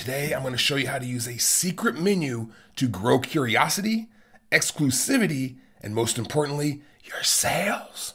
Today, I'm going to show you how to use a secret menu to grow curiosity, exclusivity, and most importantly, your sales.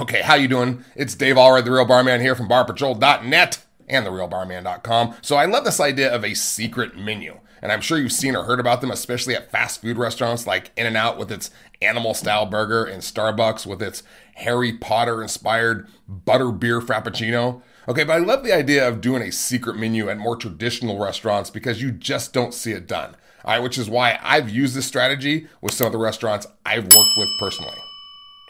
Okay, how you doing? It's Dave Allred, the Real Barman here from BarPatrol.net and TheRealBarman.com. So I love this idea of a secret menu. And I'm sure you've seen or heard about them, especially at fast food restaurants like In N Out with its animal style burger and Starbucks with its Harry Potter inspired butter beer frappuccino. Okay, but I love the idea of doing a secret menu at more traditional restaurants because you just don't see it done. All right, which is why I've used this strategy with some of the restaurants I've worked with personally.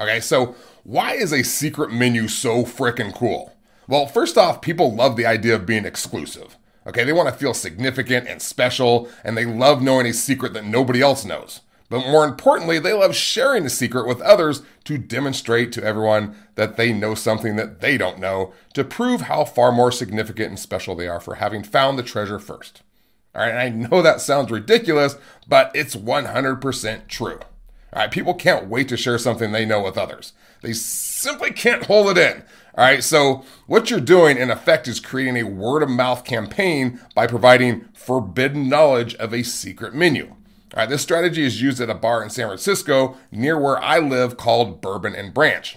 Okay, so why is a secret menu so freaking cool? Well, first off, people love the idea of being exclusive. Okay, they want to feel significant and special, and they love knowing a secret that nobody else knows. But more importantly, they love sharing the secret with others to demonstrate to everyone that they know something that they don't know, to prove how far more significant and special they are for having found the treasure first. All right, I know that sounds ridiculous, but it's 100% true. All right, people can't wait to share something they know with others. They simply can't hold it in. All right, so what you're doing in effect is creating a word of mouth campaign by providing forbidden knowledge of a secret menu. All right, this strategy is used at a bar in San Francisco near where I live called Bourbon and Branch.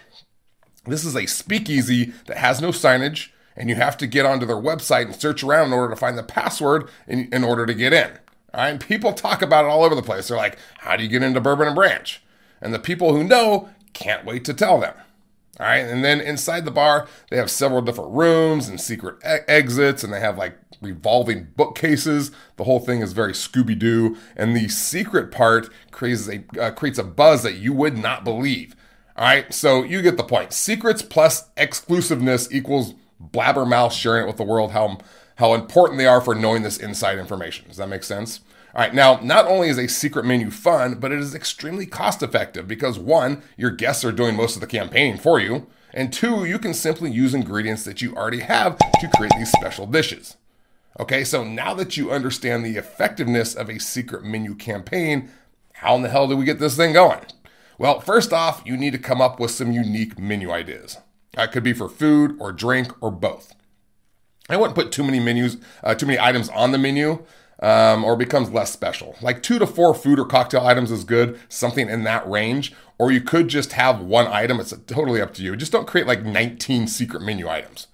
This is a speakeasy that has no signage, and you have to get onto their website and search around in order to find the password in, in order to get in. All right, and people talk about it all over the place. They're like, how do you get into Bourbon and Branch? And the people who know can't wait to tell them. All right. And then inside the bar, they have several different rooms and secret e- exits, and they have like revolving bookcases. The whole thing is very Scooby Doo. And the secret part creates a, uh, creates a buzz that you would not believe. All right. So you get the point. Secrets plus exclusiveness equals blabbermouth sharing it with the world how, how important they are for knowing this inside information. Does that make sense? All right, now, not only is a secret menu fun, but it is extremely cost effective because one, your guests are doing most of the campaigning for you, and two, you can simply use ingredients that you already have to create these special dishes. Okay, so now that you understand the effectiveness of a secret menu campaign, how in the hell do we get this thing going? Well, first off, you need to come up with some unique menu ideas. That could be for food or drink or both. I wouldn't put too many menus, uh, too many items on the menu um, or becomes less special. Like two to four food or cocktail items is good, something in that range. Or you could just have one item. It's totally up to you. Just don't create like 19 secret menu items.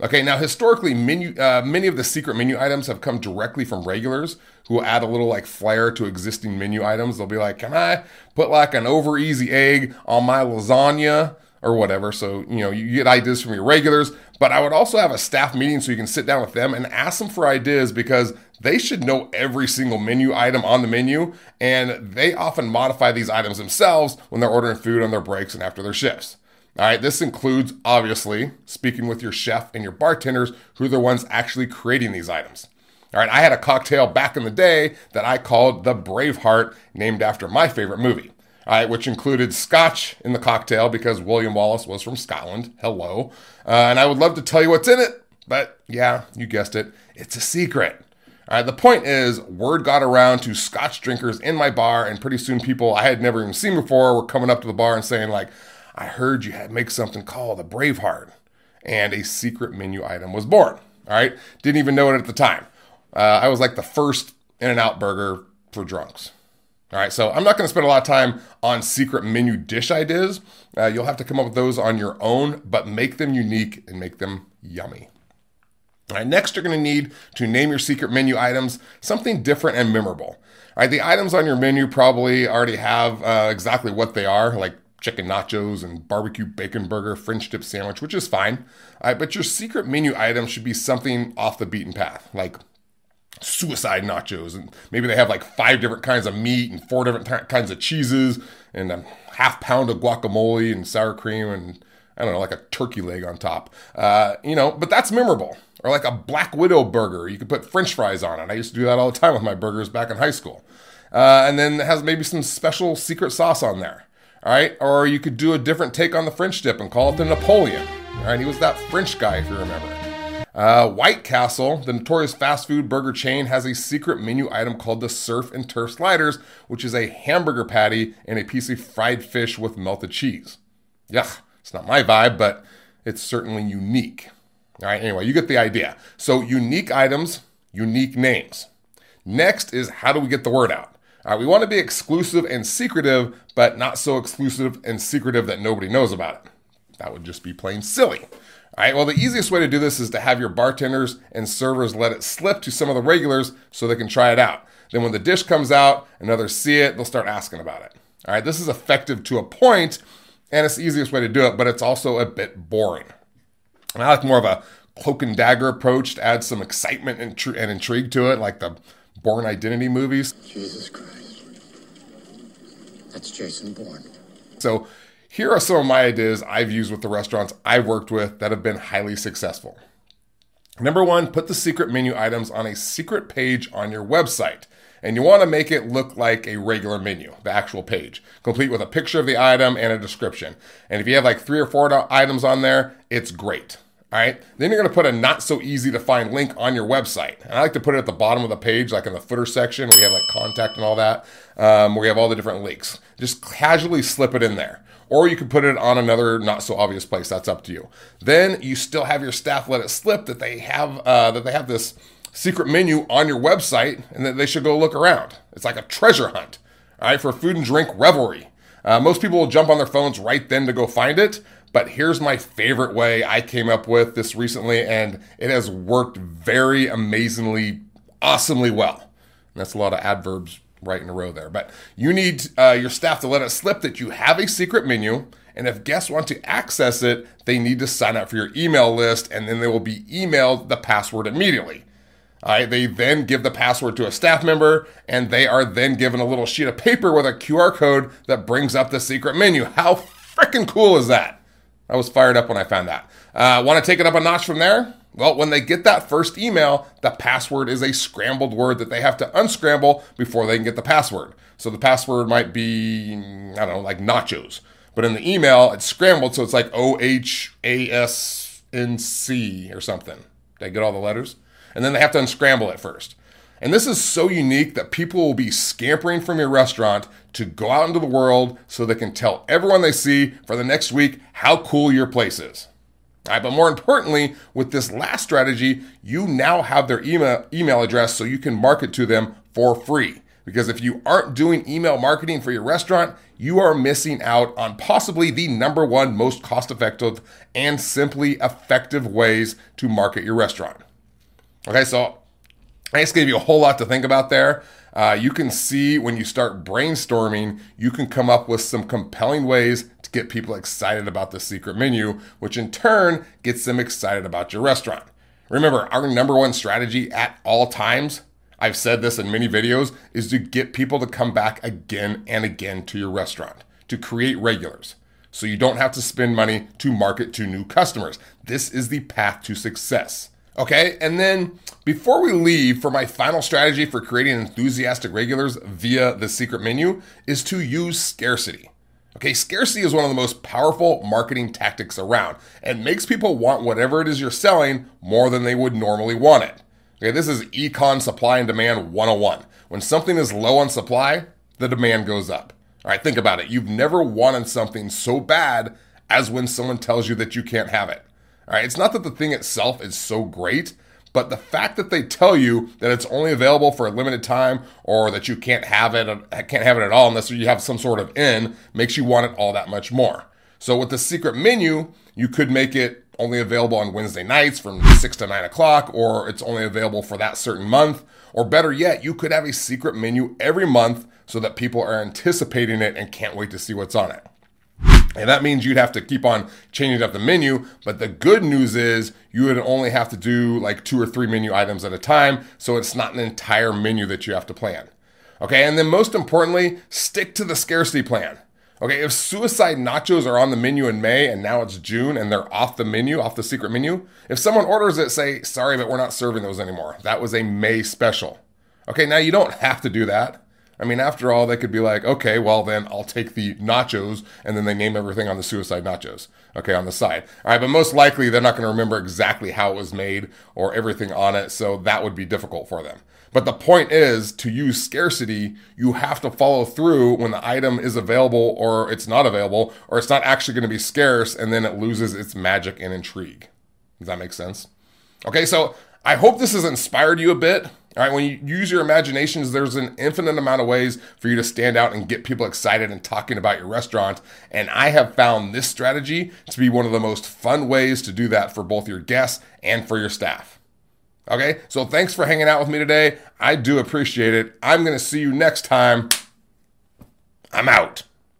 Okay, now historically, menu, uh, many of the secret menu items have come directly from regulars who will add a little like flair to existing menu items. They'll be like, "Can I put like an over easy egg on my lasagna?" or whatever. So, you know, you get ideas from your regulars, but I would also have a staff meeting so you can sit down with them and ask them for ideas because they should know every single menu item on the menu and they often modify these items themselves when they're ordering food on their breaks and after their shifts. All right, this includes obviously speaking with your chef and your bartenders who are the ones actually creating these items. All right, I had a cocktail back in the day that I called the Braveheart, named after my favorite movie All right, which included scotch in the cocktail because William Wallace was from Scotland. Hello. Uh, and I would love to tell you what's in it, but yeah, you guessed it, it's a secret. All right, the point is, word got around to scotch drinkers in my bar, and pretty soon people I had never even seen before were coming up to the bar and saying, like, I heard you had make something called a Braveheart. And a secret menu item was born. All right, didn't even know it at the time. Uh, I was like the first In N Out burger for drunks. All right, so I'm not going to spend a lot of time on secret menu dish ideas. Uh, you'll have to come up with those on your own, but make them unique and make them yummy. Next, you're going to need to name your secret menu items something different and memorable. All right, the items on your menu probably already have uh, exactly what they are, like chicken nachos and barbecue bacon burger, French dip sandwich, which is fine. But your secret menu item should be something off the beaten path, like suicide nachos and maybe they have like five different kinds of meat and four different t- kinds of cheeses and a half pound of guacamole and sour cream and i don't know like a turkey leg on top uh, you know but that's memorable or like a black widow burger. You could put french fries on it. I used to do that all the time with my burgers back in high school. Uh, and then it has maybe some special secret sauce on there. All right? Or you could do a different take on the french dip and call it the napoleon. All right? He was that french guy if you remember. Uh, White Castle, the notorious fast food burger chain, has a secret menu item called the Surf and Turf Sliders, which is a hamburger patty and a piece of fried fish with melted cheese. Yuck, it's not my vibe, but it's certainly unique. All right, anyway, you get the idea. So, unique items, unique names. Next is how do we get the word out? All right, we want to be exclusive and secretive, but not so exclusive and secretive that nobody knows about it. That would just be plain silly. All right, well, the easiest way to do this is to have your bartenders and servers let it slip to some of the regulars so they can try it out. Then, when the dish comes out and others see it, they'll start asking about it. All right, this is effective to a point, and it's the easiest way to do it, but it's also a bit boring. And I like more of a cloak and dagger approach to add some excitement and, tr- and intrigue to it, like the Bourne Identity movies. Jesus Christ. That's Jason Bourne. So, here are some of my ideas I've used with the restaurants I've worked with that have been highly successful. Number one, put the secret menu items on a secret page on your website. And you want to make it look like a regular menu, the actual page, complete with a picture of the item and a description. And if you have like three or four items on there, it's great. All right. Then you're going to put a not so easy to find link on your website. And I like to put it at the bottom of the page, like in the footer section where you have like contact and all that, um, where have all the different links. Just casually slip it in there. Or you could put it on another not so obvious place. That's up to you. Then you still have your staff let it slip that they have uh, that they have this secret menu on your website and that they should go look around. It's like a treasure hunt, all right, for food and drink revelry. Uh, most people will jump on their phones right then to go find it, but here's my favorite way I came up with this recently, and it has worked very amazingly, awesomely well. And that's a lot of adverbs right in a row there. But you need uh, your staff to let it slip that you have a secret menu. And if guests want to access it, they need to sign up for your email list, and then they will be emailed the password immediately. All right, they then give the password to a staff member, and they are then given a little sheet of paper with a QR code that brings up the secret menu. How freaking cool is that? I was fired up when I found that. Uh, Want to take it up a notch from there? Well, when they get that first email, the password is a scrambled word that they have to unscramble before they can get the password. So the password might be, I don't know, like nachos. But in the email, it's scrambled, so it's like O H A S N C or something. Did I get all the letters? And then they have to unscramble it first. And this is so unique that people will be scampering from your restaurant to go out into the world so they can tell everyone they see for the next week how cool your place is. But more importantly, with this last strategy, you now have their email, email address so you can market to them for free. Because if you aren't doing email marketing for your restaurant, you are missing out on possibly the number one most cost effective and simply effective ways to market your restaurant. Okay, so I just gave you a whole lot to think about there. Uh, you can see when you start brainstorming, you can come up with some compelling ways to get people excited about the secret menu, which in turn gets them excited about your restaurant. Remember, our number one strategy at all times, I've said this in many videos, is to get people to come back again and again to your restaurant, to create regulars. So you don't have to spend money to market to new customers. This is the path to success. Okay, and then before we leave, for my final strategy for creating enthusiastic regulars via the secret menu is to use scarcity. Okay, scarcity is one of the most powerful marketing tactics around and makes people want whatever it is you're selling more than they would normally want it. Okay, this is econ supply and demand 101. When something is low on supply, the demand goes up. All right, think about it. You've never wanted something so bad as when someone tells you that you can't have it. All right, it's not that the thing itself is so great, but the fact that they tell you that it's only available for a limited time or that you can't have it can't have it at all unless you have some sort of in makes you want it all that much more. So with the secret menu, you could make it only available on Wednesday nights from 6 to 9 o'clock, or it's only available for that certain month. Or better yet, you could have a secret menu every month so that people are anticipating it and can't wait to see what's on it. And that means you'd have to keep on changing up the menu. But the good news is you would only have to do like two or three menu items at a time. So it's not an entire menu that you have to plan. Okay. And then most importantly, stick to the scarcity plan. Okay. If suicide nachos are on the menu in May and now it's June and they're off the menu, off the secret menu, if someone orders it, say, sorry, but we're not serving those anymore. That was a May special. Okay. Now you don't have to do that. I mean, after all, they could be like, okay, well, then I'll take the nachos, and then they name everything on the suicide nachos, okay, on the side. All right, but most likely they're not going to remember exactly how it was made or everything on it, so that would be difficult for them. But the point is to use scarcity, you have to follow through when the item is available or it's not available or it's not actually going to be scarce and then it loses its magic and intrigue. Does that make sense? Okay, so I hope this has inspired you a bit. All right, when you use your imaginations, there's an infinite amount of ways for you to stand out and get people excited and talking about your restaurant. And I have found this strategy to be one of the most fun ways to do that for both your guests and for your staff. Okay, so thanks for hanging out with me today. I do appreciate it. I'm to see you next time. I'm out.